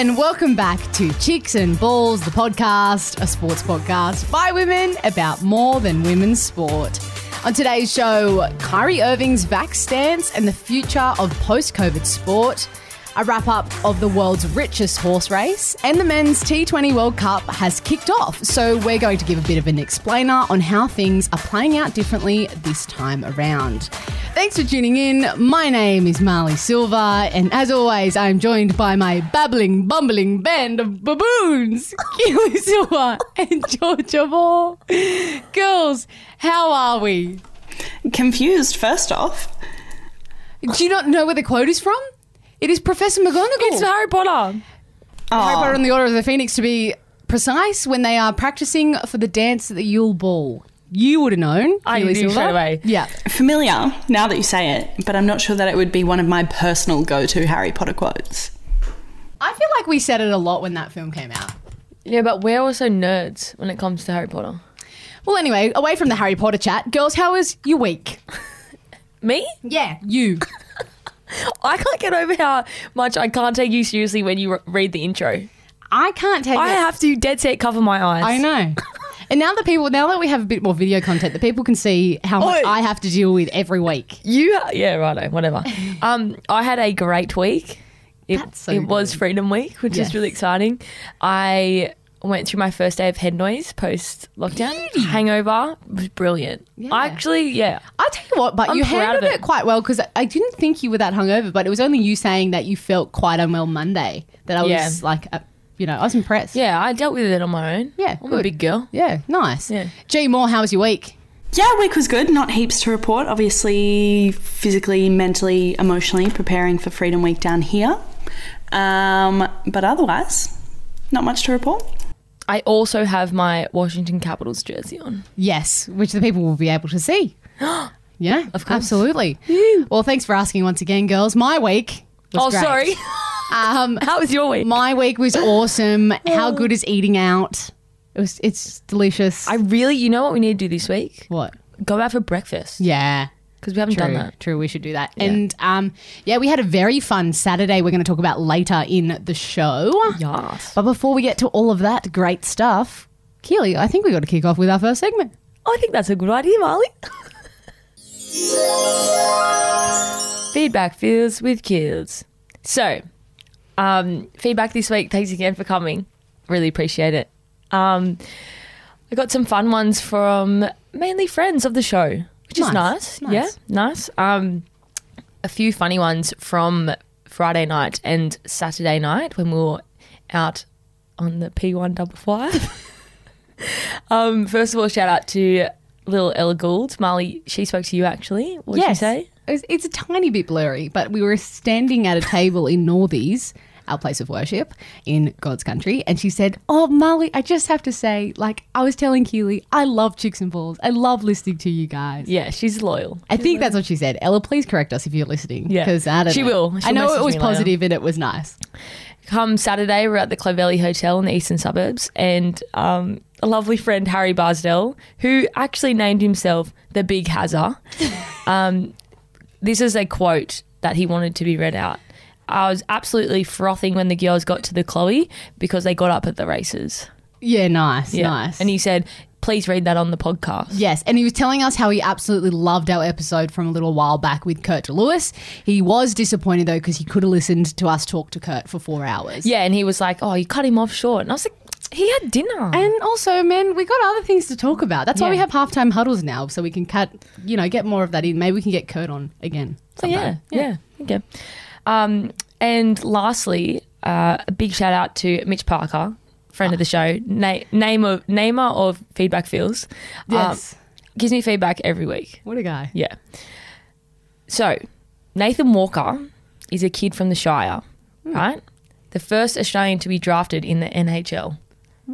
and welcome back to Chicks and Balls, the podcast, a sports podcast by women about more than women's sport. On today's show, Kyrie Irving's vax stance and the future of post COVID sport, a wrap up of the world's richest horse race, and the men's T20 World Cup has kicked off. So, we're going to give a bit of an explainer on how things are playing out differently this time around. Thanks for tuning in. My name is Marlee Silva, and as always, I'm joined by my babbling, bumbling band of baboons, Keely Silva and Georgia Moore. Girls, how are we? Confused, first off. Do you not know where the quote is from? It is Professor McGonagall. It's Harry Potter. Harry ah. Potter and the Order of the Phoenix to be precise when they are practicing for the dance at the Yule Ball. You would have known. I Keely knew Silva. straight away. Yeah. Familiar now that you say it, but I'm not sure that it would be one of my personal go to Harry Potter quotes. I feel like we said it a lot when that film came out. Yeah, but we're also nerds when it comes to Harry Potter. Well, anyway, away from the Harry Potter chat, girls, how was your week? Me? Yeah, you. I can't get over how much I can't take you seriously when you re- read the intro. I can't take I it. have to dead set cover my eyes. I know. And now that people, now that we have a bit more video content, that people can see how much. I have to deal with every week. You, yeah, righto, whatever. um, I had a great week. It, That's so it was. Freedom Week, which is really exciting. I went through my first day of head noise post lockdown. Hangover was brilliant. Yeah. I actually, yeah. I'll tell you what, but I'm you handled it. it. quite well because I didn't think you were that hungover, but it was only you saying that you felt quite unwell Monday that I was Yeah. like, uh, you know, I was impressed. Yeah, I dealt with it on my own. Yeah, I'm good. a big girl. Yeah, nice. Yeah. G Moore, how was your week? Yeah, week was good. Not heaps to report. Obviously, physically, mentally, emotionally preparing for Freedom Week down here. Um, but otherwise, not much to report. I also have my Washington Capitals jersey on. Yes, which the people will be able to see. yeah, Of course. absolutely. Well, thanks for asking once again, girls. My week. Was oh, great. sorry. Um, How was your week? my week was awesome. How good is eating out? It was. It's delicious. I really, you know what we need to do this week? what? Go out for breakfast Yeah. Because we haven't True, done that. true. We should do that. And um, yeah, we had a very fun Saturday. We're going to talk about later in the show. Yes. But before we get to all of that great stuff, Keely, I think we got to kick off with our first segment. I think that's a good idea, Marlee. feedback feels with Keels. So, um, feedback this week. Thanks again for coming. Really appreciate it. Um, I got some fun ones from mainly friends of the show, which is Nice, nice. nice. Yeah, nice. Um, a few funny ones from Friday night and Saturday night when we were out on the P1 double five. um, first of all, shout out to little Ella Gould. Marlee, she spoke to you actually. What did she say? It's, it's a tiny bit blurry, but we were standing at a table in Northies, our place of worship in God's country, and she said, "Oh, Molly, I just have to say, like I was telling Keely, I love chicks and balls. I love listening to you guys." Yeah, she's loyal. I think that's what she said. Ella, please correct us if you're listening. Yeah. because I don't She know. will. I She'll know it was positive and it was nice. Come Saturday, we're at the Clovelly Hotel in the eastern suburbs, and um, a lovely friend, Harry Barsdell, who actually named himself the Big Hazza. um, this is a quote that he wanted to be read out. I was absolutely frothing when the girls got to the Chloe because they got up at the races. Yeah, nice, Yeah. nice. And he said, please read that on the podcast. Yes, and he was telling us how he absolutely loved our episode from a little while back with Kurt Lewis. He was disappointed though because he could have listened to us talk to Kurt for four hours. Yeah, and he was like, oh, you cut him off short. And I was like, he had dinner. And also, man, we got other things to talk about. That's why Yeah. we have halftime huddles now, so we can cut, you know, get more of that in. Maybe we can get Kurt on again. So yeah, yeah, okay. Um, and lastly, uh, a big shout out to Mitch Parker, friend of the show, na- name of namer of Feedback Feels. Um, Yes. gives me feedback every week. What a guy. Yeah. So Nathan Walker is a kid from the Shire, Hmm. right? The first Australian to be drafted in the NHL.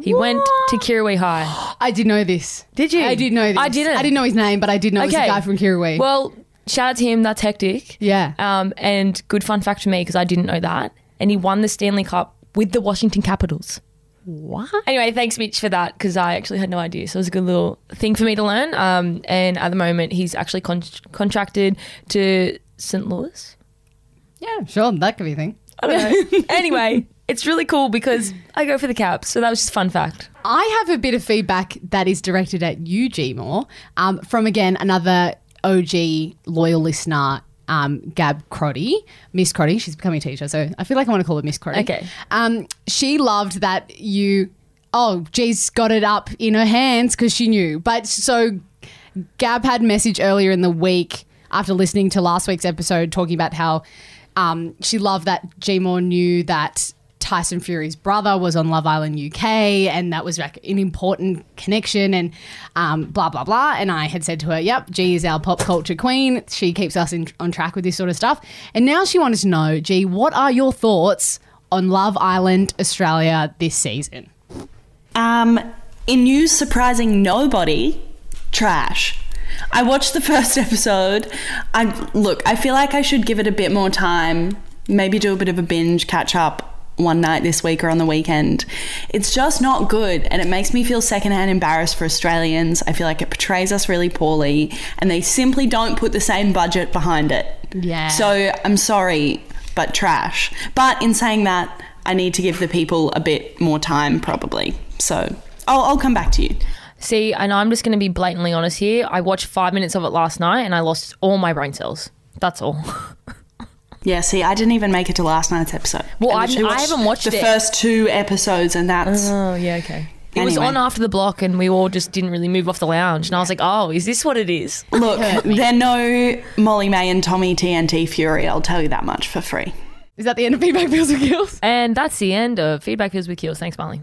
He went to Kirrawee High. I did know this. Did you? I did know this. I didn't. I didn't know his name, but I did know it was a guy from Kirrawee. Well, shout out to him. That's hectic. yeah. Um, and good fun fact for me because I didn't know that. And he won the Stanley Cup with the Washington Capitals. what? Anyway, thanks Mitch for that because I actually had no idea. So it was a good little thing for me to learn. Um, and at the moment, he's actually con- contracted to St. Louis. Yeah, sure. That could be a thing. I don't know. anyway, it's really cool because I go for the Caps. So that was just a fun fact. I have a bit of feedback that is directed at you, G Moore, um, from again another OG loyal listener, um, Gab Crotty, Miss Crotty. She's becoming a teacher, so I feel like I want to call her Miss Crotty. Okay. Um, she loved that you. Oh, G's got it up in her hands because she knew. But so Gab had message earlier in the week after listening to last week's episode talking about how um, she loved that G Moore knew that Tyson Fury's brother was on Love Island UK, and that was like an important connection, and um, blah blah blah. And I had said to her, "Yep, G is our pop culture queen. She keeps us in, on track with this sort of stuff." And now she wanted to know, G, what are your thoughts on Love Island Australia this season? Um, in news surprising nobody, trash. I watched the first episode. I look, I feel like I should give it a bit more time, maybe do a bit of a binge, catch up one night this week or on the weekend. It's just not good and it makes me feel secondhand embarrassed for Australians. I feel like it portrays us really poorly and they simply don't put the same budget behind it. Yeah. So I'm sorry, but trash. But in saying that, I need to give the people a bit more time probably. So I'll, I'll come back to you. See, and I'm just going to be blatantly honest here. I watched five minutes of it last night and I lost all my brain cells. That's all. Yeah, see, I didn't even make it to last night's episode. Well, I I've- literally I haven't watched the it. first two episodes, and that's oh, yeah, okay. It was Anyway. on after the block and we all just didn't really move off the lounge. And I was like, oh, is this what it is? look. They're no Molly-Mae and Tommy TNT Fury. I'll tell you that much for free. Is that the end of feedback, Feels and Keels? And that's the end of Feedback Feels with Keels. Thanks, Molly.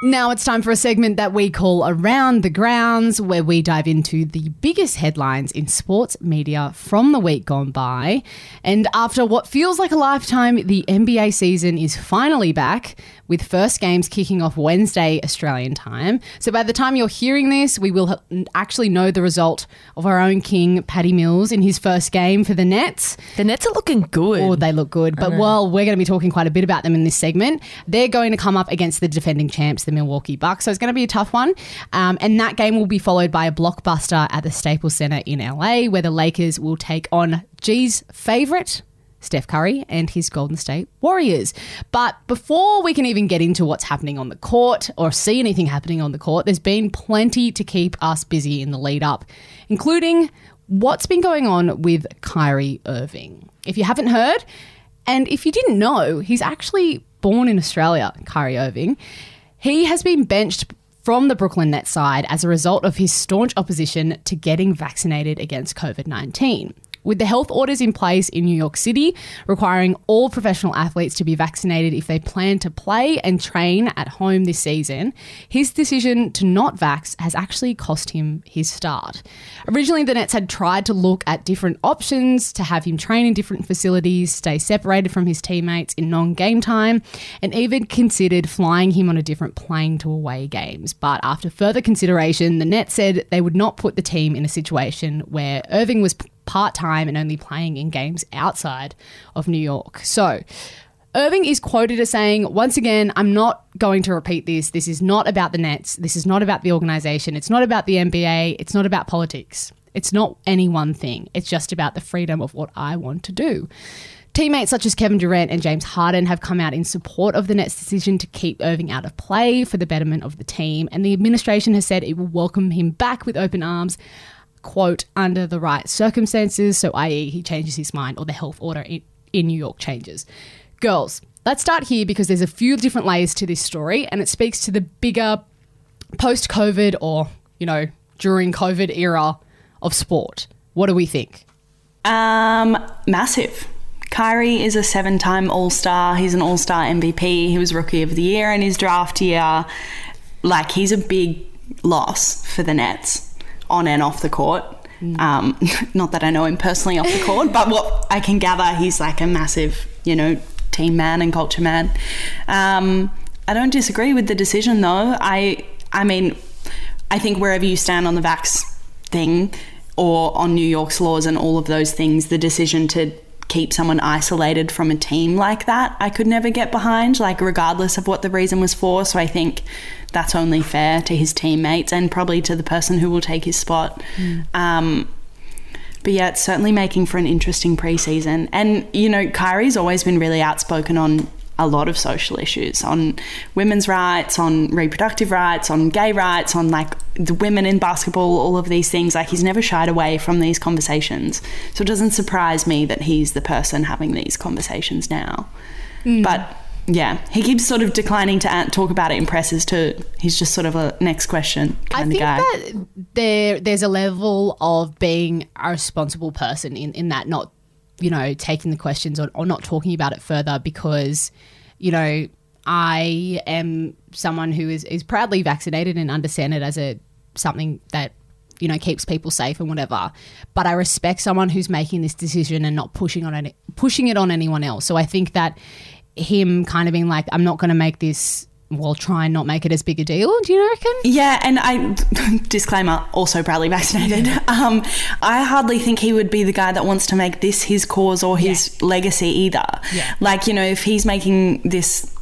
Now it's time for a segment that we call Around the Grounds, where we dive into the biggest headlines in sports media from the week gone by. And after what feels like a lifetime, the NBA season is finally back, with first games kicking off Wednesday Australian time. So by the time you're hearing this, we will actually know the result of our own king, Patty Mills, in his first game for the Nets. The Nets are looking good. Oh, they look good. But well, we're going to be talking quite a bit about them in this segment. They're going to come up against the defending champs, the Milwaukee Bucks. So it's going to be a tough one. Um, and that game will be followed by a blockbuster at the Staples Center in LA, where the Lakers will take on G's favorite. Steph Curry and his Golden State Warriors. But before we can even get into what's happening on the court or see anything happening on the court, there's been plenty to keep us busy in the lead up, including what's been going on with Kyrie Irving. If you haven't heard, and if you didn't know, he's actually born in Australia, Kyrie Irving. He has been benched from the Brooklyn Nets side as a result of his staunch opposition to getting vaccinated against COVID 19. With the health orders in place in New York City, requiring all professional athletes to be vaccinated if they plan to play and train at home this season, his decision to not vax has actually cost him his start. Originally, the Nets had tried to look at different options to have him train in different facilities, stay separated from his teammates in non game time, and even considered flying him on a different plane to away games. But after further consideration, the Nets said they would not put the team in a situation where Irving was part time and only playing in games outside of New York. So, Irving is quoted as saying, once again, I'm not going to repeat this. This is not about the Nets. This is not about the organization. It's not about the NBA. It's not about politics. It's not any one thing. It's just about the freedom of what I want to do. Teammates such as Kevin Durant and James Harden have come out in support of the Nets' decision to keep Irving out of play for the betterment of the team, and the administration has said it will welcome him back with open arms quote, under the right circumstances, so i.e., he changes his mind or the health order in, in New York changes. Girls, let's start here because there's a few different layers to this story and it speaks to the bigger post COVID or, you know, during COVID era of sport. What do we think? Um, massive. Kyrie is a seven time All Star. He's an All Star MVP. He was Rookie of the Year in his draft year. Like, he's a big loss for the Nets on and off the court. Um, not that I know him personally off the court, but what I can gather, he's like a massive, you know, team man and culture man. Um, I don't disagree with the decision though. I, I mean, I think wherever you stand on the vax thing or on New York's laws and all of those things, the decision to keep someone isolated from a team like that, I could never get behind, like, regardless of what the reason was for. So I think that's only fair to his teammates and probably to the person who will take his spot. Um, But yeah, it's certainly making for an interesting preseason. And, you know, Kyrie's always been really outspoken on a lot of social issues on women's rights, on reproductive rights, on gay rights, on like the women in basketball, all of these things. Like he's never shied away from these conversations. So it doesn't surprise me that he's the person having these conversations now. But yeah, he keeps sort of declining to talk about it in presses too. He's just sort of a next question I kind of guy. I think that there there's a level of being a responsible person in, in that not you know taking the questions or, or not talking about it further because you know I am someone who is, is proudly vaccinated and understand it as a something that you know keeps people safe and whatever but I respect someone who's making this decision and not pushing on any, pushing it on anyone else so I think that him kind of being like I'm not going to make this well try and not make it as big a deal do you reckon Yeah, and I disclaimer also proudly vaccinated. Um, I hardly think he would be the guy that wants to make this his cause or his legacy either. Yeah. Like you know, if he's making this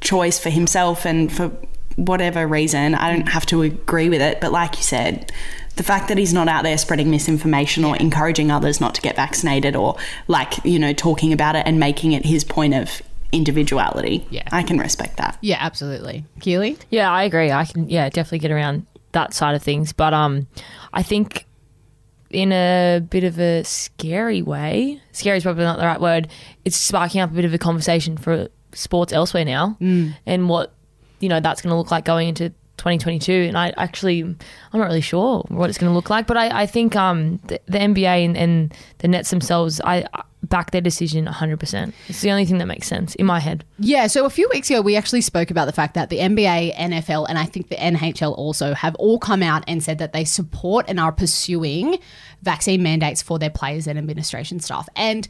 choice for himself and for whatever reason, I don't have to agree with it. But like you said. The fact that he's not out there spreading misinformation or encouraging others not to get vaccinated or like, you know, talking about it and making it his point of individuality. Yeah. I can respect that. Yeah, absolutely. Keely? Yeah, I agree. I can yeah, definitely get around that side of things. But um I think in a bit of a scary way, scary is probably not the right word, it's sparking up a bit of a conversation for sports elsewhere now and what you know that's gonna look like going into 2022 and I actually I'm not really sure what it's going to look like but I, I think um the, the NBA and, and the Nets themselves I I back their decision 100% it's the only thing that makes sense in my head Yeah, so a few weeks ago, we actually spoke about the fact that the NBA, NFL, and I think the NHL also have all come out and said that they support and are pursuing vaccine mandates for their players and administration staff. And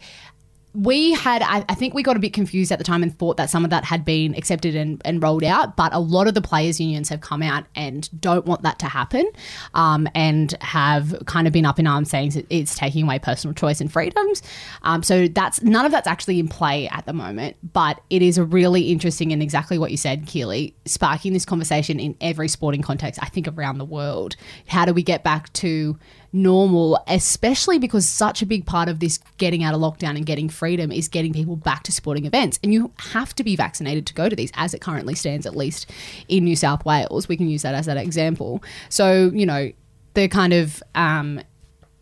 we had, I, I think we got a bit confused at the time and thought that some of that had been accepted and, and rolled out, but a lot of the players' unions have come out and don't want that to happen um, and have kind of been up in arms saying it's taking away personal choice and freedoms. Um, so that's none of that's actually in play at the moment, but it is a really interesting and exactly what you said, Keely, sparking this conversation in every sporting context, I think around the world. How do we get back to normal, especially because such a big part of this getting out of lockdown and getting freedom is getting people back to sporting events. And you have to be vaccinated to go to these as it currently stands, at least in New South Wales. We can use that as that example. So, you know, the kind of um,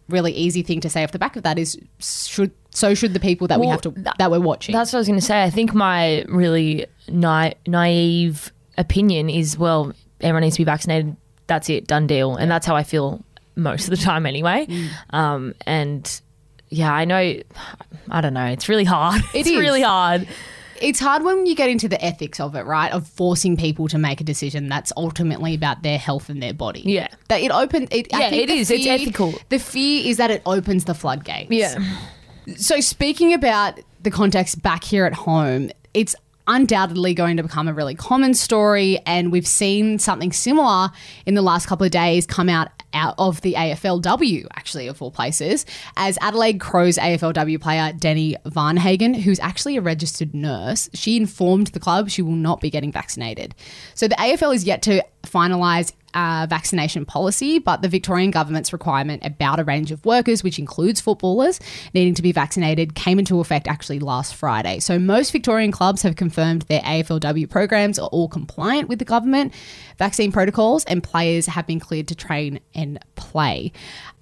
really easy thing to say off the back of that is should so should the people that we have to that- that we're watching. That's what I was going to say. I think my really na- naive opinion is, well, everyone needs to be vaccinated. That's it, done deal. And that's how I feel most of the time anyway. Mm. Um, and yeah, I know, I don't know. It's really hard. It it's is. really hard. it's hard when you get into the ethics of it, right? Of forcing people to make a decision that's ultimately about their health and their body. Yeah. That it opens. It, I Yeah, think it the. It's ethical. The fear is that it opens the floodgates. Yeah. So speaking about the context back here at home, it's undoubtedly going to become a really common story and we've seen something similar in the last couple of days come out out of the AFLW actually of all places as Adelaide Crows AFLW player Deni Varnhagen who's actually a registered nurse she informed the club she will not be getting vaccinated. So the AFL is yet to finalise uh, vaccination policy, but the Victorian government's requirement about a range of workers, which includes footballers, needing to be vaccinated, came into effect actually last Friday. So most Victorian clubs have confirmed their AFLW programs are all compliant with the government vaccine protocols, and players have been cleared to train and play.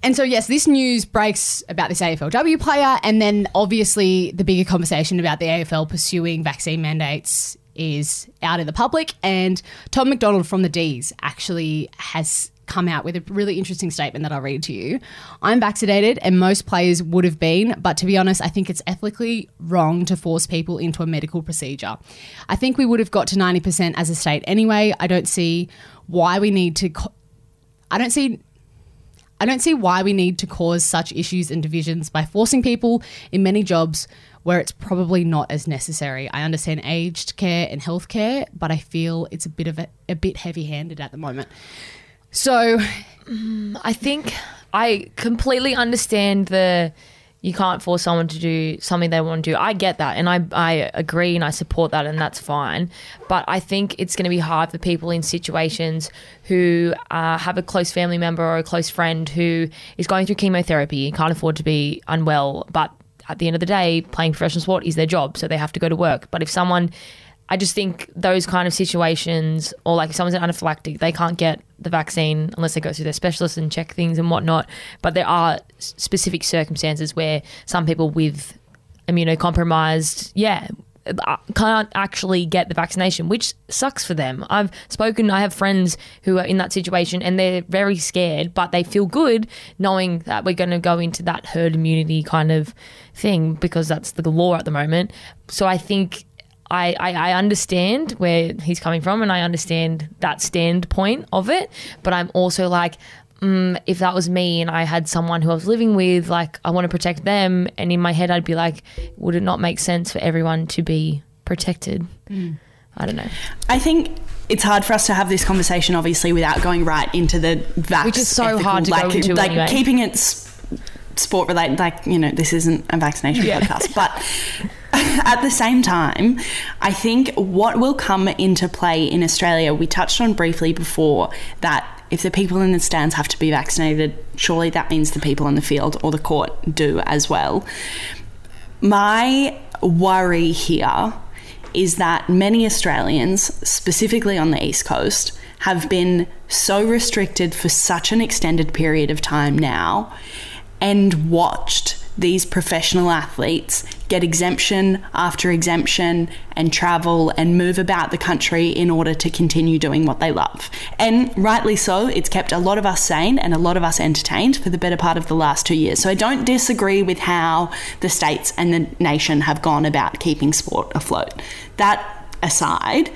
And so, yes, this news breaks about this AFLW player, and then obviously the bigger conversation about the AFL pursuing vaccine mandates is out in the public. And Tom McDonald from the D's actually has come out with a really interesting statement that I'll read to you. I'm vaccinated and most players would have been, but to be honest, I think it's ethically wrong to force people into a medical procedure. I think we would have got to 90% as a state anyway. I don't see why we need to co- I don't see I don't see why we need to cause such issues and divisions by forcing people in many jobs where it's probably not as necessary. I understand aged care and healthcare, but I feel it's a bit of a, a bit heavy-handed at the moment. So, mm, I think I completely understand the you can't force someone to do something they want to do. I get that, and I I agree and I support that, and that's fine. But I think it's going to be hard for people in situations who uh, have a close family member or a close friend who is going through chemotherapy and can't afford to be unwell, but at the end of the day, playing professional sport is their job, so they have to go to work. But if someone I just think those kind of situations, or like if someone's an anaphylactic, they can't get the vaccine unless they go through their specialist and check things and whatnot. But there are specific circumstances where some people with immunocompromised, yeah, uh, can't actually get the vaccination, which sucks for them. I've spoken, I have friends who are in that situation and they're very scared, but they feel good knowing that we're going to go into that herd immunity kind of thing because that's the law at the moment. So I think I, I, I, understand where he's coming from and I understand that standpoint of it. But I'm also like, mm, if that was me and I had someone who I was living with, like, I want to protect them. And in my head, I'd be like, would it not make sense for everyone to be protected? Mm. I don't know. I think it's hard for us to have this conversation, obviously, without going right into the vax. Which is so ethical, hard to like, go into like anyway. keeping it sport related. Like you know, this isn't a vaccination yeah. podcast, but at the same time, I think what will come into play in Australia, we touched on briefly before that if the people in the stands have to be vaccinated, surely that means the people in the field or the court do as well. My worry here is that many Australians, specifically on the East Coast, have been so restricted for such an extended period of time now and watched these professional athletes get exemption after exemption and travel and move about the country in order to continue doing what they love. And rightly so, it's kept a lot of us sane and a lot of us entertained for the better part of the last two years. So I don't disagree with how the states and the nation have gone about keeping sport afloat. That aside,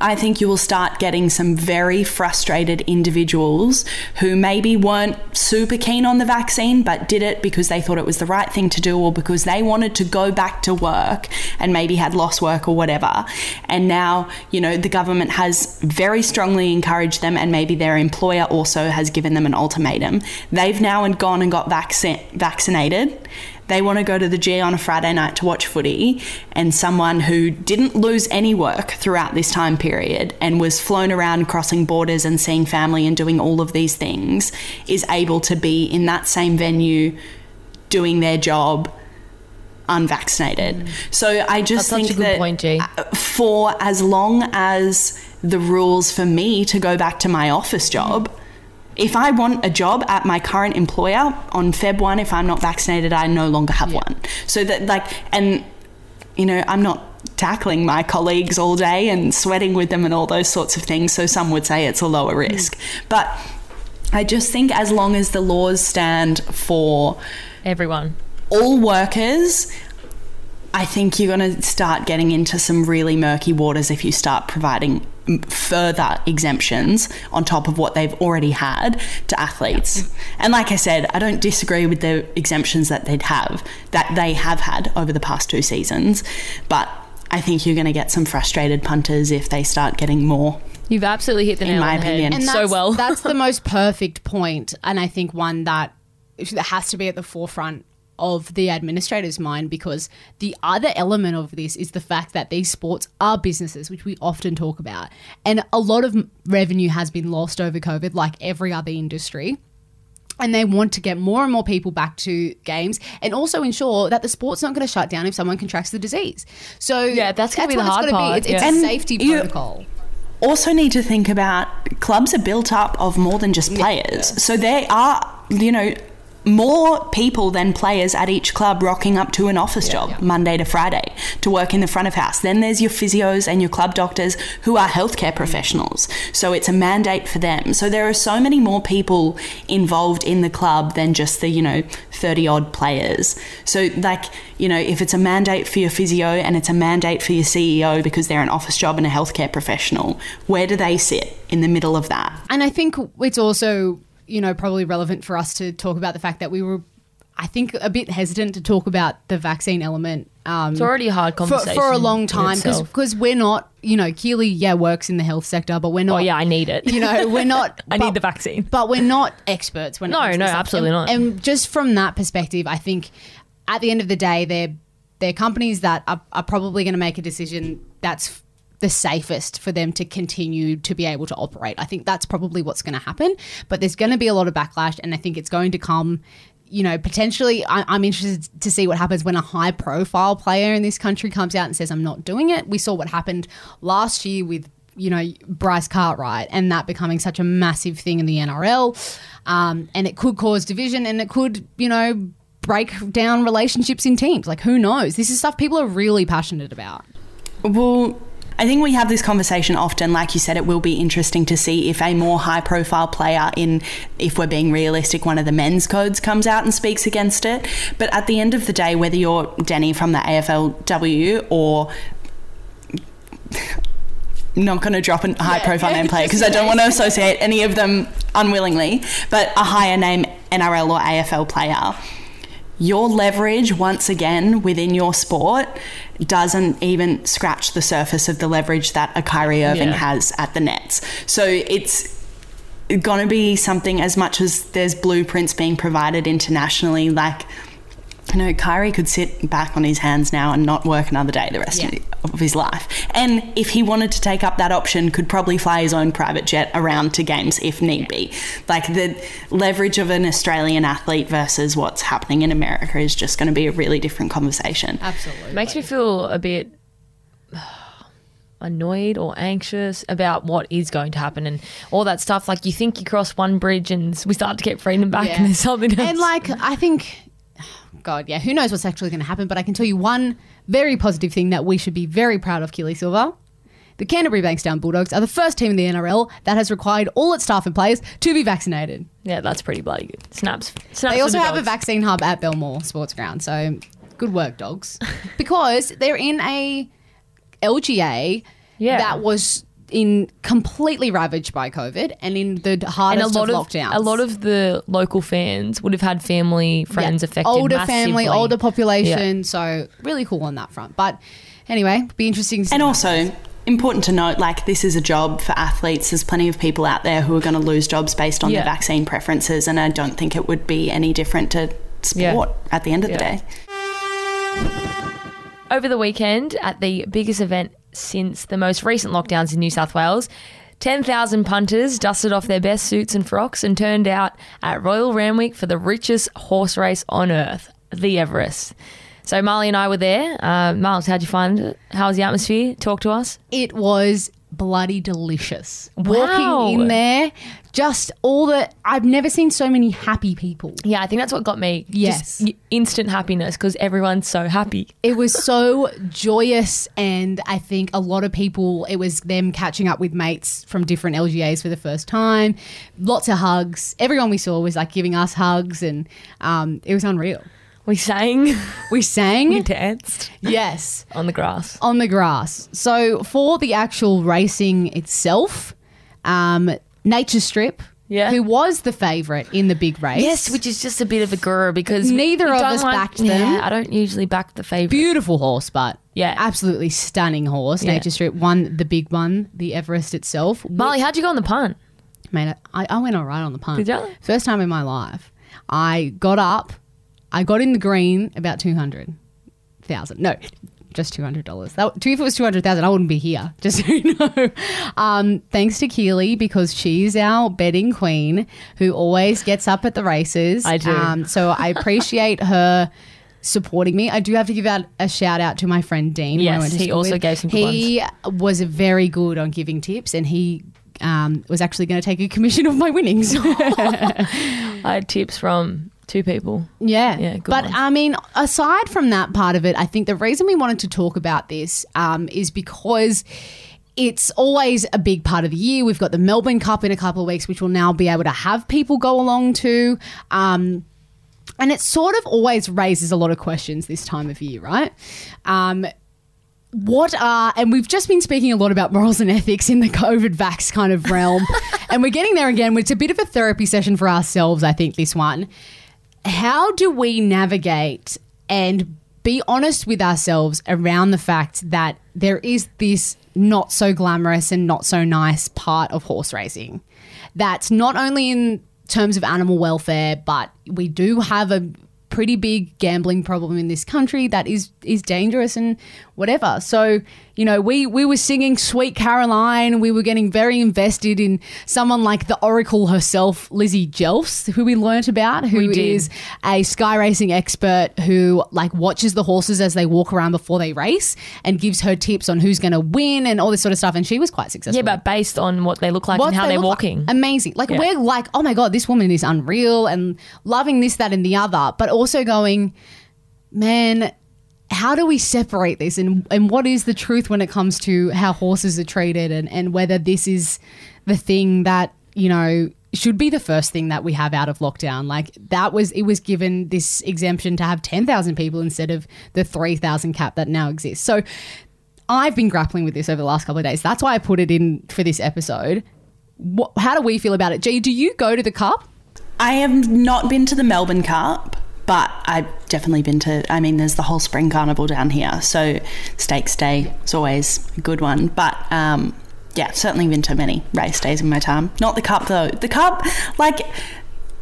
I think you will start getting some very frustrated individuals who maybe weren't super keen on the vaccine but did it because they thought it was the right thing to do or because they wanted to go back to work and maybe had lost work or whatever. And now, you know, the government has very strongly encouraged them and maybe their employer also has given them an ultimatum. They've now gone and got vaccin- vaccinated they want to go to the G on a Friday night to watch footy, and someone who didn't lose any work throughout this time period and was flown around crossing borders and seeing family and doing all of these things is able to be in that same venue doing their job unvaccinated. Mm. So I just That's think that point, for as long as the rules for me to go back to my office job if I want a job at my current employer on Feb 1, if I'm not vaccinated, I no longer have yeah. one. So that, like, and, you know, I'm not tackling my colleagues all day and sweating with them and all those sorts of things. So some would say it's a lower mm. risk. Mm. But I just think as long as the laws stand for everyone, all workers, I think you're going to start getting into some really murky waters if you start providing further exemptions on top of what they've already had to athletes. And like I said, I don't disagree with the exemptions that they'd have that they have had over the past two seasons, but I think you're going to get some frustrated punters if they start getting more. You've absolutely hit the nail in my opinion and so well. that's the most perfect point, and I think one that that has to be at the forefront of the administrator's mind because the other element of this is the fact that these sports are businesses, which we often talk about. And a lot of revenue has been lost over COVID, like every other industry and they want to get more and more people back to games and also ensure that the sport's not going to shut down if someone contracts the disease. So yeah, that's going to be the hard part. Be. It's, it's yeah. a safety protocol. Also, need to think about clubs are built up of more than just players, yeah. so they are you know more people than players at each club rocking up to an office yeah, job yeah. Monday to Friday to work in the front of house. Then there's your physios and your club doctors who are healthcare professionals. So it's a mandate for them. So there are so many more people involved in the club than just the, you know, 30 odd players. So, like, you know, if it's a mandate for your physio and it's a mandate for your CEO because they're an office job and a healthcare professional, where do they sit in the middle of that? And I think it's also you know, probably relevant for us to talk about the fact that we were, I think, a bit hesitant to talk about the vaccine element um, It's already a hard for, conversation for a long time because we're not, you know, Keely, yeah, works in the health sector, but we're not. Oh yeah, I need it. you know, we're not. I but- need the vaccine. but we're not experts when it No, no, absolutely And- not. And just from that perspective, I think at the end of the day, they're they're companies that are, are probably going to make a decision that's the safest for them to continue to be able to operate. I think that's probably what's going to happen. But there's going to be a lot of backlash, and I think it's going to come. You know, potentially, I, I'm interested to see what happens when a high profile player in this country comes out and says, I'm not doing it. We saw what happened last year with you know, Bryce Cartwright and that becoming such a massive thing in the NRL. Um, and it could cause division and it could, you know, break down relationships in teams. Like, who knows? This is stuff people are really passionate about. Well, I think we have this conversation often. Like you said, it will be interesting to see if a more high profile player, in, if we're being realistic, one of the men's codes comes out and speaks against it. But at the end of the day, whether you're Deni from the AFLW or not going to drop a high profile name player because I don't want to associate any of them unwillingly, but a higher name NRL or AFL player, your leverage once again within your sport doesn't even scratch the surface of the leverage that a Kyrie Irving Yeah. has at the Nets. So it's going to be something as much as there's blueprints being provided internationally like you know, Kyrie could sit back on his hands now and not work another day the rest Yeah. of his life. And if he wanted to take up that option, could probably fly his own private jet around to games if need be. Like the leverage of an Australian athlete versus what's happening in America is just going to be a really different conversation. Absolutely. makes me feel a bit annoyed or anxious about what is going to happen and all that stuff. Like you think you cross one bridge and we start to get freedom back, Yeah. and there's something else. And like, I think, God, yeah, who knows what's actually going to happen? But I can tell you one very positive thing that we should be very proud of, Keely Silva. The Canterbury Bankstown Bulldogs are the first team in the NRL that has required all its staff and players to be vaccinated. yeah, that's pretty bloody good. Snaps. Snaps. They also have a vaccine hub at Belmore Sports Ground. So good work, dogs. because they're in a LGA Yeah. that was in completely ravaged by COVID and in the and hardest a lot of of, lockdowns. a lot of the local fans would have had family friends Yeah. affected. older massively. family, older population. So really cool on that front. But anyway, be interesting. To see And what also, important to note like this is a job for athletes. There's plenty of people out there who are going to lose jobs based on Yeah. their vaccine preferences, and I don't think it would be any different to Yeah. sport at the end of the day. Over the weekend, at the biggest event since the most recent lockdowns in New South Wales, 10,000 punters dusted off their best suits and frocks and turned out at Royal Randwick for the richest horse race on earth, the Everest. So Marlee and I were there. Uh, how'd you find it? How was the atmosphere? Talk to us. it was bloody delicious. Wow. Walking in there, just all the I've never seen so many happy people. Yeah, I think that's what got me. Yes. Just instant happiness because everyone's so happy. It was so joyous, and I think a lot of people, it was them catching up with mates from different LGAs for the first time. Lots of hugs. Everyone we saw was like giving us hugs, and um, it was unreal. We sang, We sang. we danced yes, on the grass. on the grass. So for the actual racing itself, um, Nature Strip, Yeah. who was the favourite in the big race. Yes, which is just a bit of a grur because Neither of us like- backed them. Yeah, I don't usually back the favorite. beautiful horse, but Yeah. absolutely stunning horse. Yeah. Nature Strip won the big one, the Everest itself. Molly, how'd you go on the punt? Mate, I, I went all right on the punt. Did ya? First time in my life. I got up, I got in the green about 200,000. No, just $200. That, if it was 200,000, I wouldn't be here, just so you know. Um, thanks to Keely because she's our betting queen who always gets up at the races. I do. Um, so I appreciate her supporting me. I do have to give out a shout out to my friend Dean. Yes, he also with. gave some He was very good on giving tips and he um, was actually going to take a commission of my winnings. I had tips from two people. yeah. Yeah, good but. I mean, aside from that part of it, I think the reason we wanted to talk about this um, is because it's always a big part of the year. We've got the Melbourne Cup in a couple of weeks, which we'll now be able to have people go along to. Um, and it sort of always raises a lot of questions this time of year, right? Um, what are and we've just been speaking a lot about morals and ethics in the COVID vax kind of realm, and we're getting there again. It's a bit of a therapy session for ourselves, I think. This one, how do we navigate and be honest with ourselves around the fact that there is this not so glamorous and not so nice part of horse racing. That's not only in terms of animal welfare, but we do have a pretty big gambling problem in this country that is is dangerous and whatever. So, you know, we we were singing Sweet Caroline, we were getting very invested in someone like the Oracle herself, Lizzie Jelfs, who we learnt about, who is a sky racing expert who like watches the horses as they walk around before they race and gives her tips on who's going to win and all this sort of stuff and she was quite successful. Yeah, but based on what they look like What and how they they're look like. walking. Amazing. Like Yeah. we're like, oh my god, this woman is unreal and loving this, that, and the other, but also going, man, how do we separate this and and what is the truth when it comes to how horses are treated and and whether this is the thing that you know should be the first thing that we have out of lockdown like that was it was given this exemption to have 10,000 people instead of the 3,000 cap that now exists so I've been grappling with this over the last couple of days. That's why I put it in for this episode. What, how do we feel about it? G, do you go to the cup? I have not been to the Melbourne Cup, but I've definitely been to. I mean, there's the whole spring carnival down here, so Stakes Day is always a good one. But um, yeah, certainly been to many race days in my time. Not the Cup though. The Cup, like.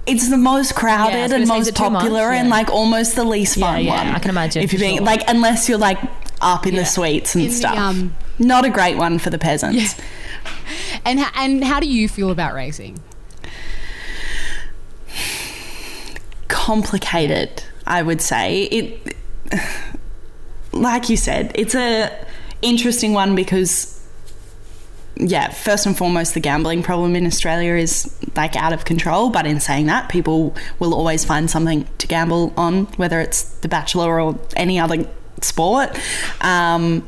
It's the most crowded was gonna and most it too much? popular and like almost the least fun yeah, one. I can imagine, If you're being sure. like, unless you're like up in the suites and In the, stuff, um, not a great one for the peasants. And and how do you feel about racing? complicated i would say it like you said it's a interesting one because yeah first and foremost the gambling problem in australia is like out of control. But in saying that people will always find something to gamble on whether it's the bachelor or any other sport. Um,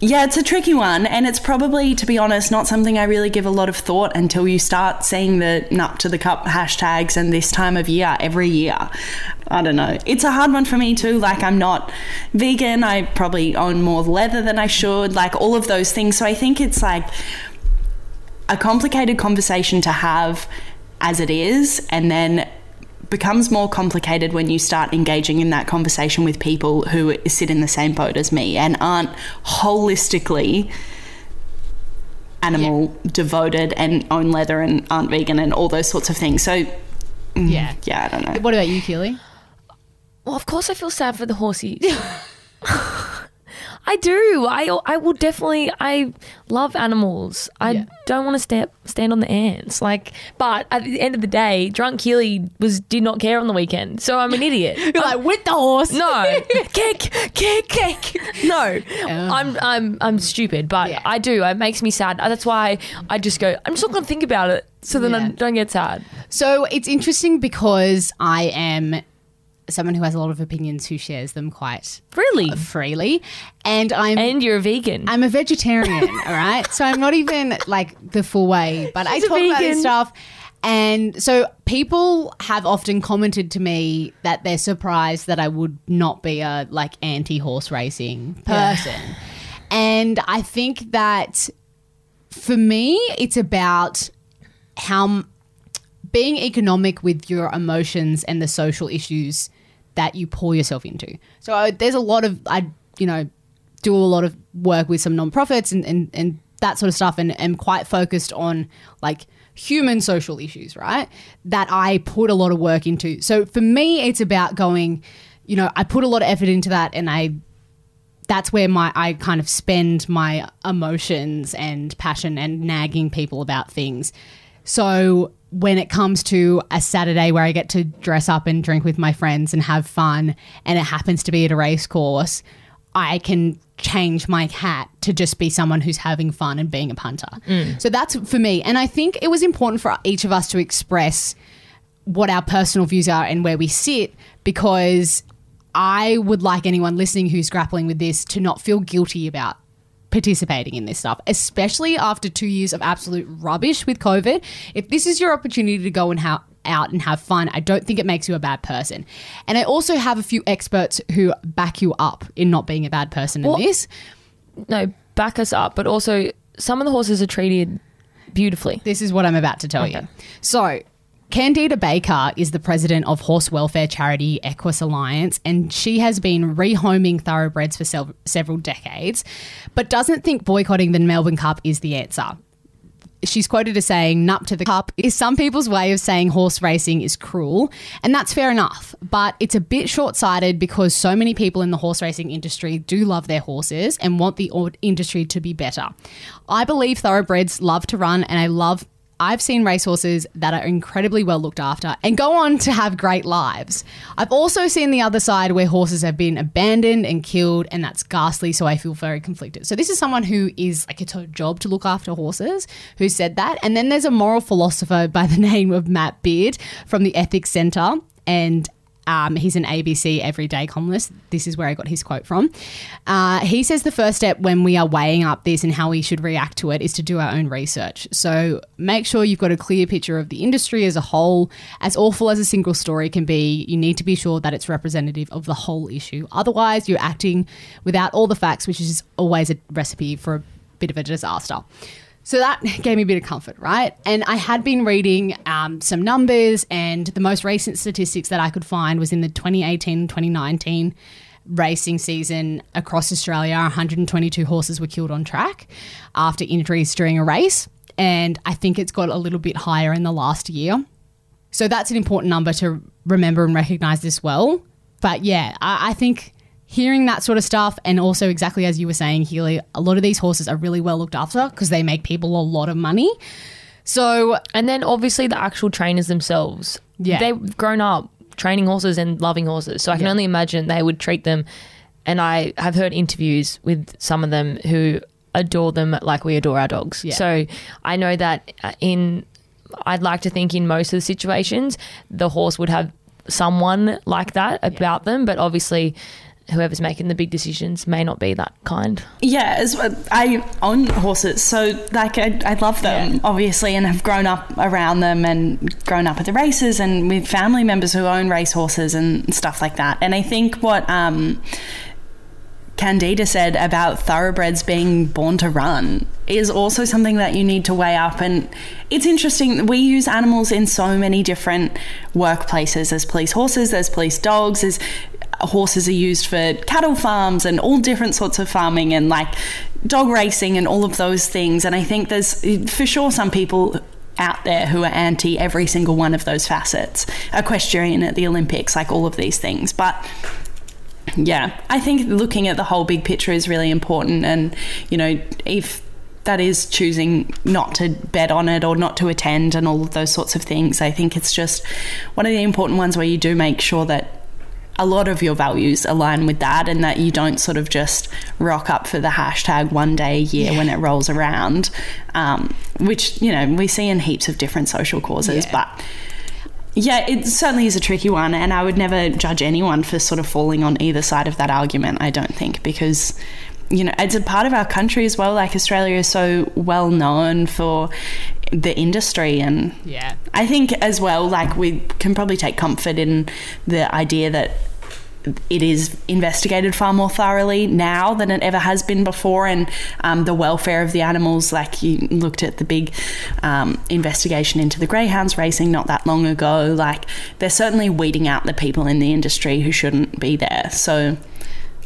yeah, it's a tricky one, and it's probably, to be honest, not something I really give a lot of thought until you start seeing the nup to the cup hashtags and this time of year every year. I don't know. It's a hard one for me too. Like, I'm not vegan, I probably own more leather than I should, like, all of those things. So I think it's like a complicated conversation to have as it is, and then becomes more complicated when you start engaging in that conversation with people who sit in the same boat as me and aren't holistically animal devoted and own leather and aren't vegan and all those sorts of things. So mm, Yeah. yeah, I don't know. What about you, Keely? Well, of course, I feel sad for the horsies. I do. I I will definitely. I love animals. I Yeah. don't want to stand stand on the ants. Like, but at the end of the day, drunk Keely was did not care on the weekend, so I'm an idiot. You're like with the horse. No, kick, kick, kick. No, I'm I'm I'm stupid, but Yeah. I do. It makes me sad. That's why I just go. I'm just not going to think about it, so then I don't get sad. So it's interesting because I am someone who has a lot of opinions who shares them quite Really, uh, freely, and I'm and you're a vegan. I'm a vegetarian, all right? So I'm not even like the full way, but I She's a talk about this stuff. And so people have often commented to me that they're surprised that I would not be a like anti horse racing person. And I think that for me, it's about how being economic with your emotions and the social issues that you pour yourself into. So I, there's a lot of I you know do a lot of work with some nonprofits and and, and that sort of stuff and am quite focused on like human social issues, right? That I put a lot of work into. So for me it's about going, you know, I put a lot of effort into that and I that's where my I kind of spend my emotions and passion and nagging people about things. So when it comes to a Saturday where I get to dress up and drink with my friends and have fun and it happens to be at a race course, I can change my hat to just be someone who's having fun and being a punter. Mm. So that's for me. And I think it was important for each of us to express what our personal views are and where we sit because I would like anyone listening who's grappling with this to not feel guilty about participating in this stuff, especially after two years of absolute rubbish with COVID. If this is your opportunity to go and ha- out and have fun, I don't think it makes you a bad person. And I also have a few experts who back you up in not being a bad person in this. no, back us up. But also, some of the horses are treated beautifully. This is what I'm about to tell you. So, Candida Baker is the president of horse welfare charity Equus Alliance, and she has been rehoming thoroughbreds for sev- several decades, but doesn't think boycotting the Melbourne Cup is the answer. She's quoted as saying, Nup to the cup is some people's way of saying horse racing is cruel. And that's fair enough. But it's a bit short sighted because so many people in the horse racing industry do love their horses and want the industry to be better. I believe thoroughbreds love to run and I love I've seen racehorses that are incredibly well looked after and go on to have great lives. I've also seen the other side where horses have been abandoned and killed, and that's ghastly. So I feel very conflicted. So this is someone who is like it's job to look after horses who said that. And then there's a moral philosopher by the name of Matt Beard from the Ethics Centre. And um, he's an ABC everyday columnist. This is where I got his quote from. Uh, he says the first step when we are weighing up this and how we should react to it is to do our own research. So make sure you've got a clear picture of the industry as a whole. As awful as a single story can be, you need to be sure that it's representative of the whole issue. Otherwise, you're acting without all the facts, which is always a recipe for a bit of a disaster. So that gave me a bit of comfort, right? And I had been reading um, some numbers, and the most recent statistics that I could find was in the 2018 2019 racing season across Australia, 122 horses were killed on track after injuries during a race. And I think it's got a little bit higher in the last year. So that's an important number to remember and recognize as well. But yeah, I, I think hearing that sort of stuff, and also exactly as you were saying, Keely, a lot of these horses are really well looked after because they make people a lot of money. So And then obviously the actual trainers themselves. Yeah. They've grown up training horses and loving horses. So I can Yeah. only imagine they would treat them. And I have heard interviews with some of them who adore them like we adore our dogs. Yeah. So I know that uh, in, I'd like to think in most of the situations, the horse would have someone like that about them. But obviously, whoever's making the big decisions may not be that kind. Yeah, as I own horses, so like I, I love them Yeah. obviously, and have grown up around them and grown up at the races and with family members who own race horses and stuff like that. And I think what um, Candida said about thoroughbreds being born to run is also something that you need to weigh up. And it's interesting, we use animals in so many different workplaces. There's police horses, there's police dogs, there's horses are used for cattle farms and all different sorts of farming and like dog racing and all of those things. And I think there's for sure some people out there who are anti every single one of those facets. Equestrian at the Olympics, like all of these things. But yeah, I think looking at the whole big picture is really important. And, you know, if that is choosing not to bet on it or not to attend and all of those sorts of things, I think it's just one of the important ones where you do make sure that a lot of your values align with that and that you don't sort of just rock up for the hashtag one day a year when it rolls around, um, which, you know, we see in heaps of different social causes. Yeah. But yeah, it certainly is a tricky one, and I would never judge anyone for sort of falling on either side of that argument, I don't think, because, you know, it's a part of our country as well. Like, Australia is so well known for the industry, and yeah, I think as well, like, we can probably take comfort in the idea that it is investigated far more thoroughly now than it ever has been before, and um, the welfare of the animals. Like you looked at the big um, investigation into the greyhounds racing not that long ago. Like they're certainly weeding out the people in the industry who shouldn't be there. So,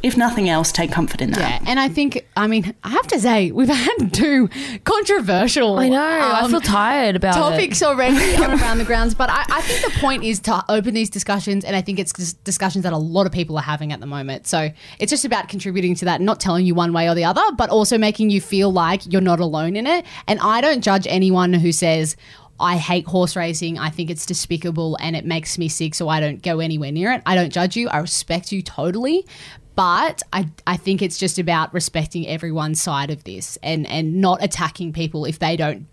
if nothing else, take comfort in that. yeah. And I think, I mean, I have to say, we've had two controversial. I know. I um, feel tired about topics it. already on around the grounds. But I, I think the point is to open these discussions, and I think it's discussions that a lot of people are having at the moment. So it's just about contributing to that, not telling you one way or the other, but also making you feel like you're not alone in it. And I don't judge anyone who says. I hate horse racing. I think it's despicable and it makes me sick, so I don't go anywhere near it. I don't judge you. I respect you totally. But I, I think it's just about respecting everyone's side of this and, and not attacking people if they don't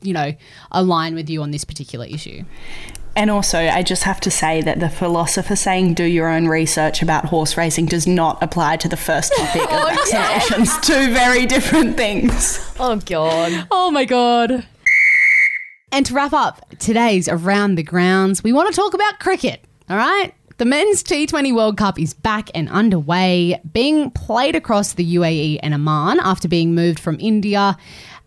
you know, align with you on this particular issue. And also, I just have to say that the philosopher saying do your own research about horse racing does not apply to the first topic of vaccinations. Two very different things. Oh, God. Oh my God. And to wrap up today's Around the Grounds, we want to talk about cricket, all right? The Men's T20 World Cup is back and underway, being played across the UAE and Oman after being moved from India.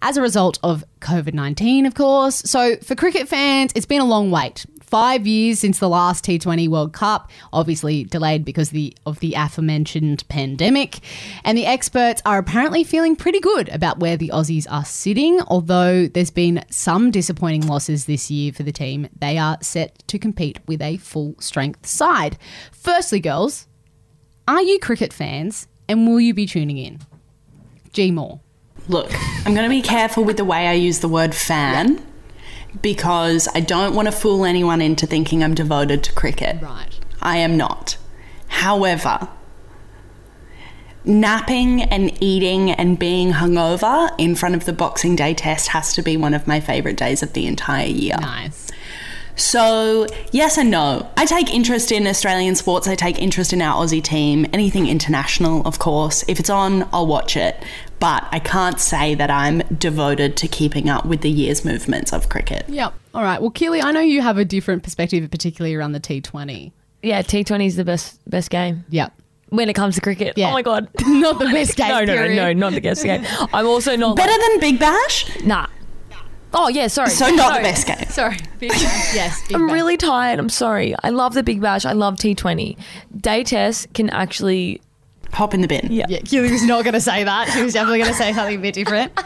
as a result of COVID 19, of course. So, for cricket fans, it's been a long wait. Five years since the last T20 World Cup, obviously delayed because the, of the aforementioned pandemic. And the experts are apparently feeling pretty good about where the Aussies are sitting, although there's been some disappointing losses this year for the team. They are set to compete with a full strength side. Firstly, girls, are you cricket fans and will you be tuning in? G Moore. Look, I'm going to be careful with the way I use the word fan because I don't want to fool anyone into thinking I'm devoted to cricket. Right. I am not. However, napping and eating and being hungover in front of the Boxing Day test has to be one of my favourite days of the entire year. Nice. So, yes and no. I take interest in Australian sports. I take interest in our Aussie team. Anything international, of course. If it's on, I'll watch it. But I can't say that I'm devoted to keeping up with the year's movements of cricket. Yep. All right. Well, Keely, I know you have a different perspective, particularly around the T20. Yeah, T20 is the best best game Yep. when it comes to cricket. Yeah. Oh my god. Not the best game. no, no, no, period. no, not the best game. I'm also not Better than Big Bash? nah. Oh yeah, sorry. So, not No. the best game. Sorry. Big Bash. Yes. Big I'm Bash. really tired. I'm sorry. I love the Big Bash. I love T20. Day test can actually Hop in the bin. Yeah. Yeah, Keely was not going to say that. She was definitely going to say something a bit different.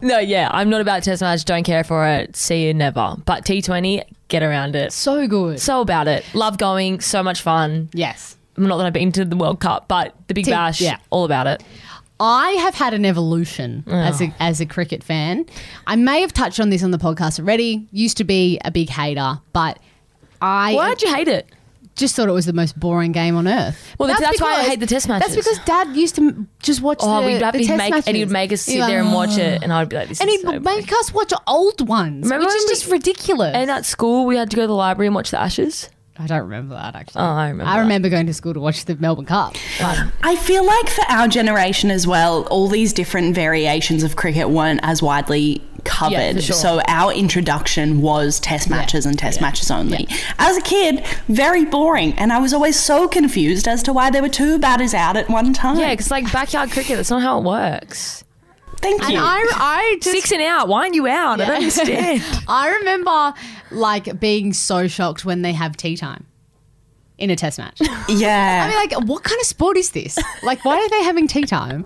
No, yeah, I'm not about test match. Don't care for it. See you never. But T20, get around it. So good. So about it. Love going. So much fun. Yes. Not that I've been to the World Cup, but the Big T- Bash, yeah. all about it. I have had an evolution oh. as a as a cricket fan. I may have touched on this on the podcast already. Used to be a big hater, but I Why did you hate it? Just thought it was the most boring game on earth. Well, that's why I hate the test matches. That's because Dad used to just watch Oh, the, we'd have the test make, matches. and he'd make us sit be there and watch it, oh. and I'd be like, "This And he'd so make us watch old ones, Remember which is we- just ridiculous. And at school, we had to go to the library and watch the Ashes. I don't remember that actually. Oh, I remember I that. remember going to school to watch the Melbourne Cup. But I feel like for our generation as well, all these different variations of cricket weren't as widely covered. Yeah, sure. So our introduction was test matches and test matches only. As a kid, very boring, and I was always so confused as to why there were two batters out at one time. Yeah, because like backyard cricket, that's not how it works. Thank and you. I, I just Six and out. Why aren't you out? I don't understand. I remember like being so shocked when they have tea time in a test match. yeah, I mean, like, what kind of sport is this? Like, why are they having tea time?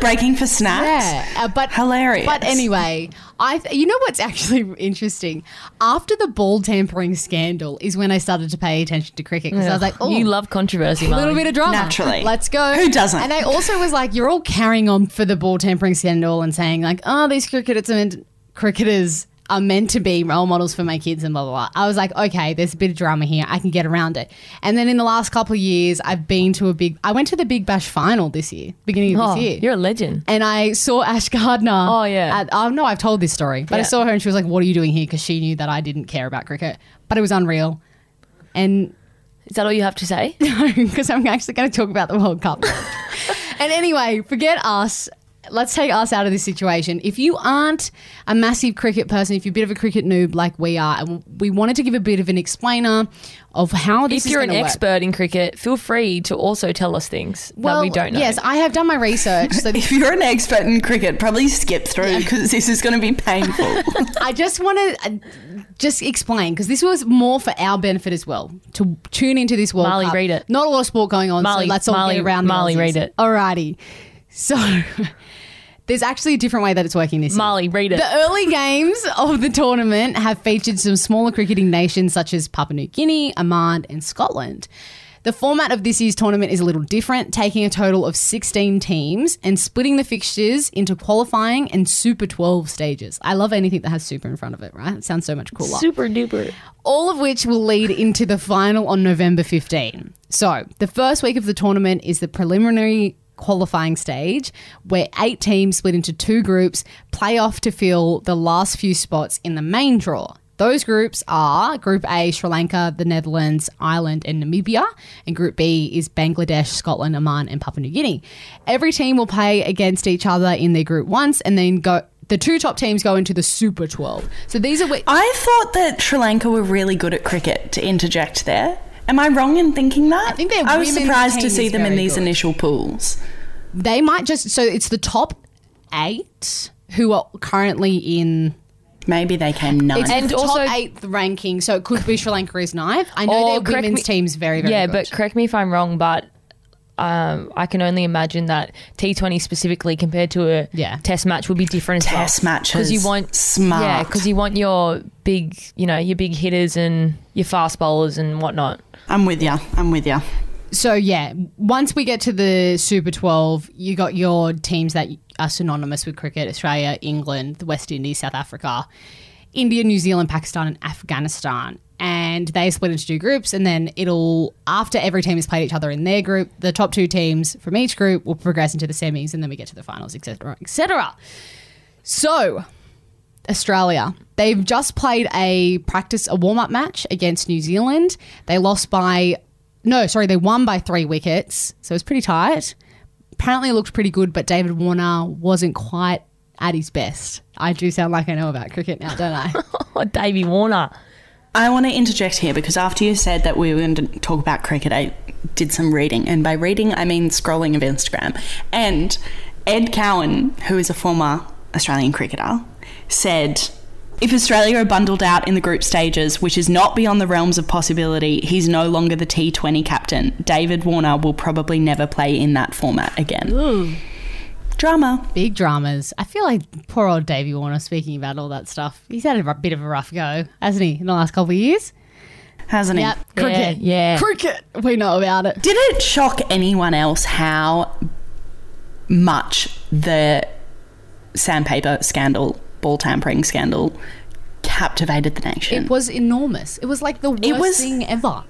breaking for snacks. Yeah, uh, but Hilarious. But anyway, I th- you know what's actually interesting? After the ball tampering scandal is when I started to pay attention to cricket because I was like, oh, you love controversy, a little bit of drama. Naturally. Let's go. Who doesn't? And I also was like, you're all carrying on for the ball tampering scandal and saying like, oh, these cricketers are cricketers are meant to be role models for my kids and blah blah blah. I was like, okay, there's a bit of drama here. I can get around it. And then in the last couple of years, I've been to a big. I went to the Big Bash final this year, beginning of Oh, this year. you're a legend. and I saw Ash Gardner. Oh, yeah. At, oh no, I've told this story, but I saw her and she was like, "What are you doing here?" Because she knew that I didn't care about cricket, but it was unreal. And Is that all you have to say? no, because I'm actually going to talk about the World Cup. and anyway, forget us. Let's take us out of this situation. If you aren't a massive cricket person, if you're a bit of a cricket noob like we are, and we wanted to give a bit of an explainer of how this if you're an work. expert in cricket, feel free to also tell us things that we don't know. Yes, I have done my research. So If you're an expert in cricket, probably skip through because this is going to be painful. I just want to uh, just explain because this was more for our benefit as well to tune into this World Marlee, Cup. read it. Not a lot of sport going on, Marlee- so let's all Marlee- get around. the Marlee, Aussies. read it. Alrighty. So there's actually a different way that it's working this year. Marlee, read it. The early games of the tournament have featured some smaller cricketing nations such as Papua New Guinea, Oman, and Scotland. The format of this year's tournament is a little different, taking a total of 16 teams and splitting the fixtures into qualifying and Super 12 stages. I love anything that has super in front of it, right? It sounds so much cooler Super duper. all of which will lead into the final on November 15. So, the first week of the tournament is the preliminary qualifying stage where eight teams split into two groups play off to fill the last few spots in the main draw. Those groups are Group A, Sri Lanka, the Netherlands, Ireland, and Namibia. And Group B is Bangladesh, Scotland, Oman, and Papua New Guinea. Every team will play against each other in their group once and then go. The two top teams go into the Super 12. So these are. I thought that Sri Lanka were really good at cricket, to interject there. Am I wrong in thinking that? I think their I was surprised to see them in these good. initial pools. they might just so it's the top eight who are currently in Maybe they came ninth. it's And the also- top eighth ranking, so it could be Sri Lanka is ninth. I know their women's me- team's very, very yeah, good. but correct me if I'm wrong, but um, I can only imagine that T20 specifically compared to a Yeah. test match would be different as well. Test matches, because you want smart. yeah, because you want your big, you know, your big hitters and your fast bowlers and whatnot. I'm with you. I'm with you. So yeah, once we get to the Super 12, you got your teams that are synonymous with cricket: Australia, England, the West Indies, South Africa, India, New Zealand, Pakistan, and Afghanistan. And they split into two groups, and then it'll after every team has played each other in their group, the top two teams from each group will progress into the semis, and then we get to the finals, etc., etc. So Australia. They've just played a practice, a warm up match against New Zealand. They lost by, no, sorry, they won by three wickets. So it was pretty tight. Apparently it looked pretty good, but David Warner wasn't quite at his best. I do sound like I know about cricket now, don't I? Davey Warner. I want to interject here because after you said that we were going to talk about cricket, I did some reading. And by reading, I mean scrolling of Instagram. And Ed Cowan, who is a former Australian cricketer, said if Australia are bundled out in the group stages, which is not beyond the realms of possibility, he's no longer the T20 captain. David Warner will probably never play in that format again. Drama. Big dramas. I feel like poor old Davey Warner speaking about all that stuff. He's had a bit of a rough go, hasn't he, in the last couple of years? Hasn't he? Yep. Cricket. yeah. Cricket. We know about it. Did it shock anyone else how much the sandpaper scandal, ball tampering scandal, captivated the nation? It was enormous. It was like the worst was- thing ever.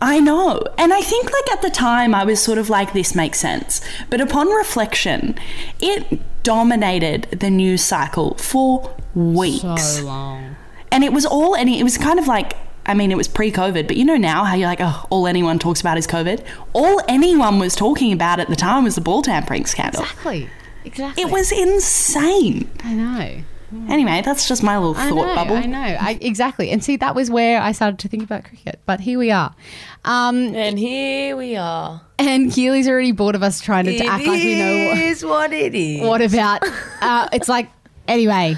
I know. And I think, like, at the time, I was sort of like, this makes sense. But upon reflection, it dominated the news cycle for weeks. So long. And it was all any, it was kind of like, I mean, it was pre COVID, but you know now how you're like, oh, all anyone talks about is COVID? All anyone was talking about at the time was the ball tampering scandal. Exactly. Exactly. It was insane. I know. Anyway, that's just my little I thought know. bubble. I know. I, exactly. And see, that was where I started to think about cricket. But here we are. Um, And here we are. and Keely's already bored of us trying to, to act like we know what, is what it is. what about. Uh, it's like, anyway,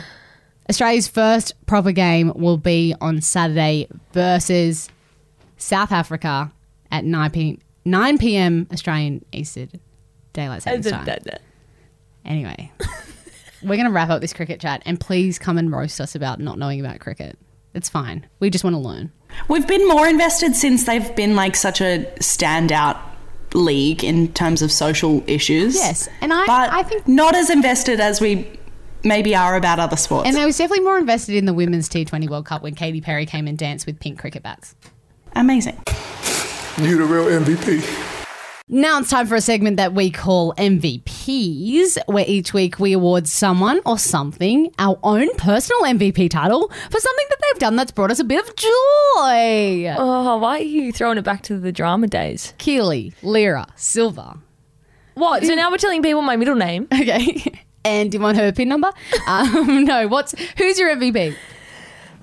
Australia's first proper game will be on Saturday versus South Africa at 9 p.m. 9 p.m. Australian Eastern Daylight Savings Time. Anyway, we're going to wrap up this cricket chat and please come and roast us about not knowing about cricket. It's fine. We just want to learn. We've been more invested since they've been like such a standout league in terms of social issues. Yes, and I- but I think- not as invested as we maybe are about other sports. And I was definitely more invested in the Women's T20 World Cup when Katy Perry came and danced with pink cricket bats. Amazing. You the real MVP. Now it's time for a segment that we call MVPs, where each week we award someone or something our own personal MVP title for something that they've done that's brought us a bit of joy. Oh, why are you throwing it back to the drama days? Keely, Lyra, Silva. What? So now we're telling people my middle name. Okay. And do you want her pin number? um, no. What's who's your MVP?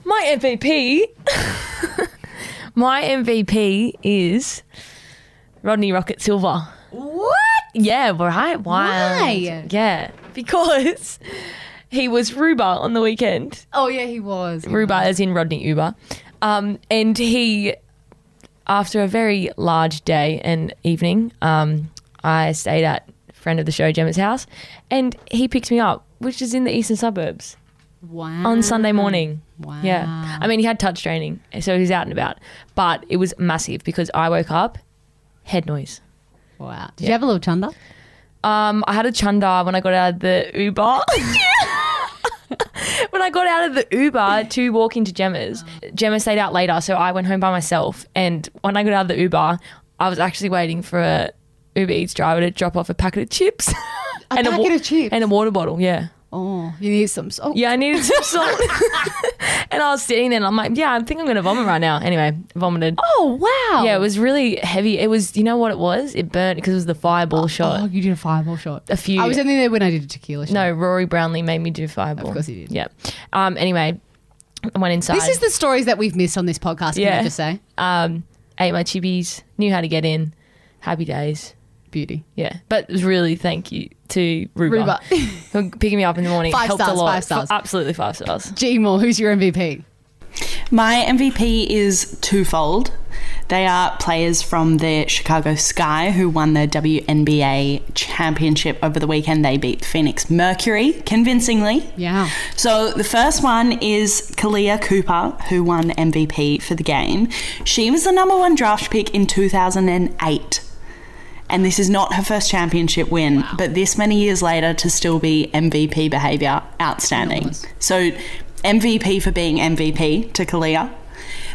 My MVP. my MVP is Rodney Rocket Silva. What? Yeah, right. Wild. Why? Yeah, because he was R-Uber on the weekend. Oh yeah, he was. He R-Uber, was. as in Rodney Uber. Um, and he, after a very large day and evening, um, I stayed at friend of the show, Gemma's house, and he picked me up, which is in the eastern suburbs Wow. on Sunday morning. Wow. Yeah. I mean, he had touch training, so he was out and about, but it was massive because I woke up, head noise. Wow. Did you have a little chunder? Um, I had a chunder when I got out of the Uber. when I got out of the Uber to walk into Gemma's, Gemma stayed out later, so I went home by myself. And when I got out of the Uber, I was actually waiting for a Uber Eats driver to drop off a packet of chips. A and packet of chips? And a water bottle, yeah. Oh, you need some salt. Yeah, I needed some salt. and I was sitting there and I'm like, yeah, I think I'm going to vomit right now. Anyway, vomited. Oh wow. Yeah, it was really heavy. It was, you know what it was? It burnt because it was the fireball shot. Oh, you did a fireball shot. A few. I was only there when I did a tequila shot. No, Rory Brownlee made me do fireball. Of course he did. Yeah. Um. Anyway, I went inside. This is the stories that we've missed on this podcast. Can Yeah. I just say? um. Ate my chibis. Knew how to get in. Happy days. Beauty. Yeah, but really, thank you to R-Uber, R-Uber. for picking me up in the morning. Five helped stars, a lot. five stars. absolutely five stars. G Moore, who's your MVP? My MVP is twofold. They are players from the Chicago Sky who won the WNBA championship over the weekend. They beat Phoenix Mercury convincingly. Yeah. So the first one is Kahleah Copper, who won MVP for the game. She was the number one draft pick in 2008. And this is not her first championship win, but this many years later to still be MVP behaviour, outstanding. So MVP for being MVP to Kahleah.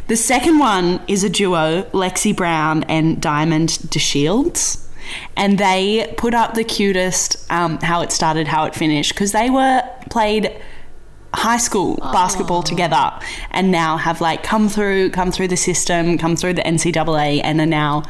The second one is a duo, Lexie Brown and Diamond DeShields. And they put up the cutest um, how it started, how it finished, because they were played high school basketball together and now have like come through come through the system come through the ncaa and are now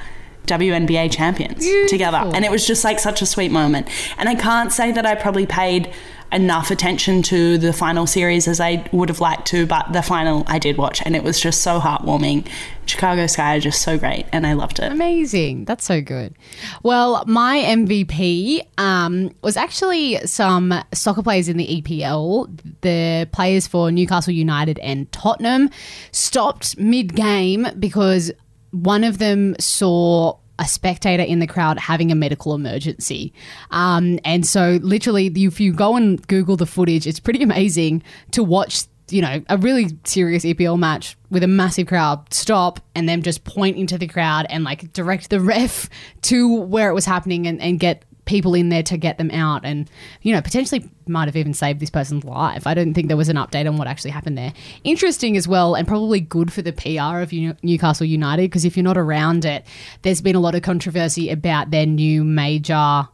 WNBA champions together. And it was just like such a sweet moment. And I can't say that I probably paid enough attention to the final series as I would have liked to, but the final I did watch and it was just so heartwarming. Chicago Sky are just so great and I loved it. Amazing. That's so good. Well, my MVP um, was actually some soccer players in the EPL. The players for Newcastle United and Tottenham stopped mid game because one of them saw a spectator in the crowd having a medical emergency. Um, and so, literally, if you go and Google the footage, it's pretty amazing to watch you know, a really serious EPL match with a massive crowd stop and then just point into the crowd and like direct the ref to where it was happening and, and get people in there to get them out and, you know, potentially might have even saved this person's life. I don't think there was an update on what actually happened there. Interesting as well and probably good for the PR of Newcastle United because if you're not around it, there's been a lot of controversy about their new major,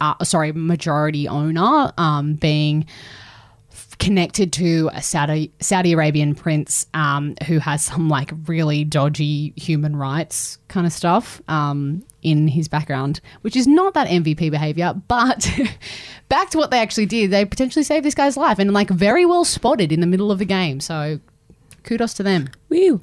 uh, sorry, majority owner um, being connected to a Saudi Saudi Arabian prince um, who has some like really dodgy human rights kind of stuff um, in his background, which is not that MVP behavior. But back to what they actually did, they potentially saved this guy's life and like very well spotted in the middle of the game. So kudos to them. Woo.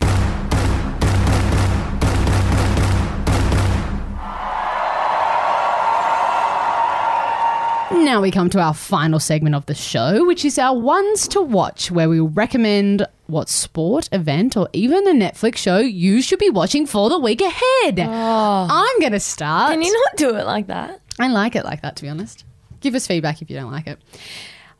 Now we come to our final segment of the show, which is our ones to watch, where we recommend what sport, event, or even a Netflix show you should be watching for the week ahead. Oh. I'm going to start. Can you not do it like that? I like it like that, to be honest. Give us feedback if you don't like it.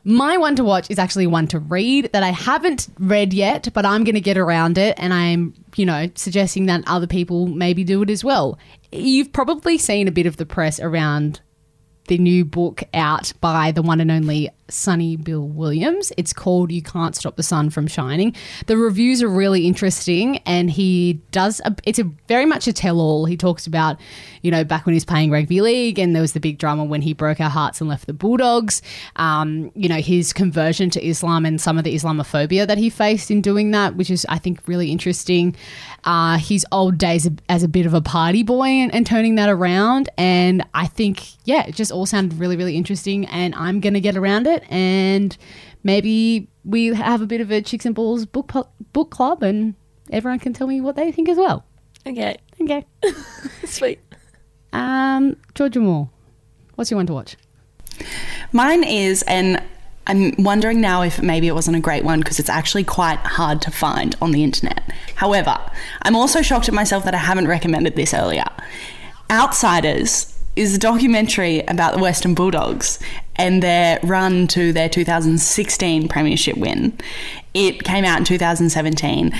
My one to watch is actually one to read that I haven't read yet, but I'm going to get around it and I'm, you know, suggesting that other people maybe do it as well. You've probably seen a bit of the press around the new book out by the one and only Sonny Bill Williams. It's called You Can't Stop the Sun from Shining. The reviews are really interesting and he does a, it's a very much a tell all. He talks about, you know, back when he was playing rugby league and there was the big drama when he broke our hearts and left the Bulldogs. Um, you know, his conversion to Islam and some of the Islamophobia that he faced in doing that, which is I think really interesting. Uh, his old days as a bit of a party boy and, and turning that around and I think yeah, it just all sounded really really interesting and I'm going to get around it and maybe we have a bit of a Chicks and Balls book pu- book club, and everyone can tell me what they think as well. Okay, Okay. sweet. Um, Georgia Moore, what's your one to watch? Mine is, and I'm wondering now if maybe it wasn't a great one because it's actually quite hard to find on the internet. However, I'm also shocked at myself that I haven't recommended this earlier. Outsiders is a documentary about the Western Bulldogs and their run to their 2016 Premiership win. It came out in 2017.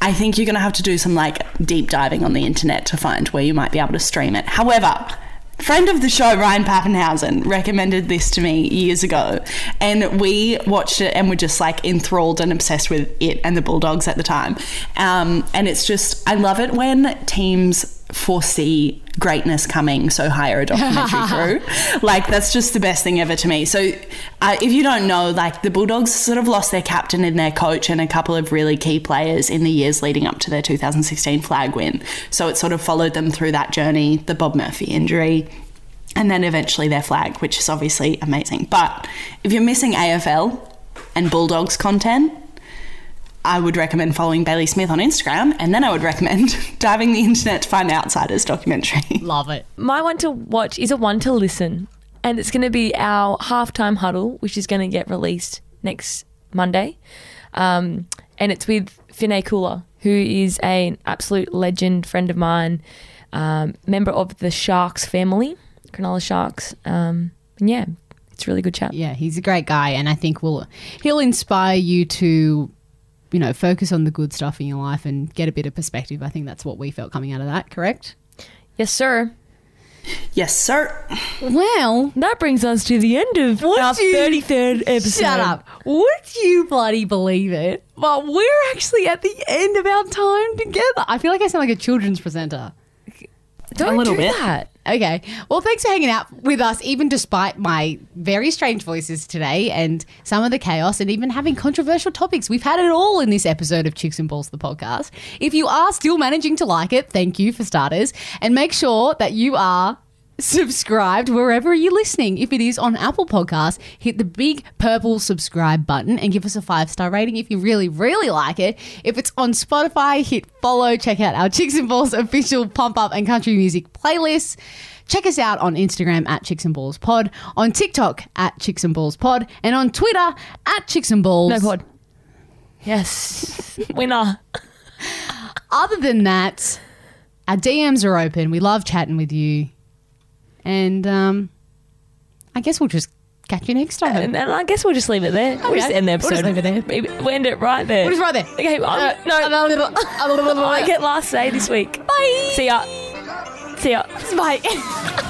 I think you're going to have to do some like deep diving on the internet to find where you might be able to stream it. However, friend of the show Ryan Pappenhausen recommended this to me years ago and we watched it and were just like enthralled and obsessed with it and the Bulldogs at the time. Um, and it's just I love it when teams foresee greatness coming so hire a documentary crew like that's just the best thing ever to me. So uh, if you don't know like the bulldogs sort of lost their captain and their coach and a couple of really key players in the years leading up to their 2016 flag win. So it sort of followed them through that journey the bob murphy injury and then eventually their flag which is obviously amazing. But if you're missing afl and bulldogs content I would recommend following Bailey Smith on Instagram, and then I would recommend diving the internet to find the Outsiders documentary. Love it. My one to watch is a one to listen, and it's going to be our halftime huddle, which is going to get released next Monday. Um, and it's with Fine Kula, who is an absolute legend friend of mine, um, member of the Sharks family, Cronulla Sharks. Um, and yeah, it's a really good chat. Yeah, he's a great guy, and I think will he'll inspire you to, you know, focus on the good stuff in your life and get a bit of perspective. I think that's what we felt coming out of that. Correct? Yes, sir. Yes, sir. Well, That brings us to the end of Would our 33rd episode. shut up. Would you bloody believe it? But we're actually at the end of our time together. I feel like I sound like a children's presenter. Don't A little do bit. that. Okay. Well, thanks for hanging out with us, even despite my very strange voices today and some of the chaos and even having controversial topics. We've had it all in this episode of Chicks and Balls, the podcast. If you are still managing to like it, thank you for starters. And make sure that you are subscribed wherever you're listening. If it is on Apple Podcasts, hit the big purple subscribe button and give us a five star rating if you really, really like it. If it's on Spotify, hit follow. Check out our Chicks and Balls official pump up and country music playlists. Check us out on Instagram at Chicks and Balls Pod, on TikTok at Chicks and Balls Pod, and on Twitter at Chicks and Balls. No pod. Yes. Winner. Other than that, our DMs are open. We love chatting with you. And um, I guess we'll just catch you next time. And, and I guess we'll just leave it there. We'll just end the episode. We'll just leave it there. Maybe we'll end it right there. We'll just right there. Okay, um, no. I get last say this week. Bye. See ya. See ya. Bye.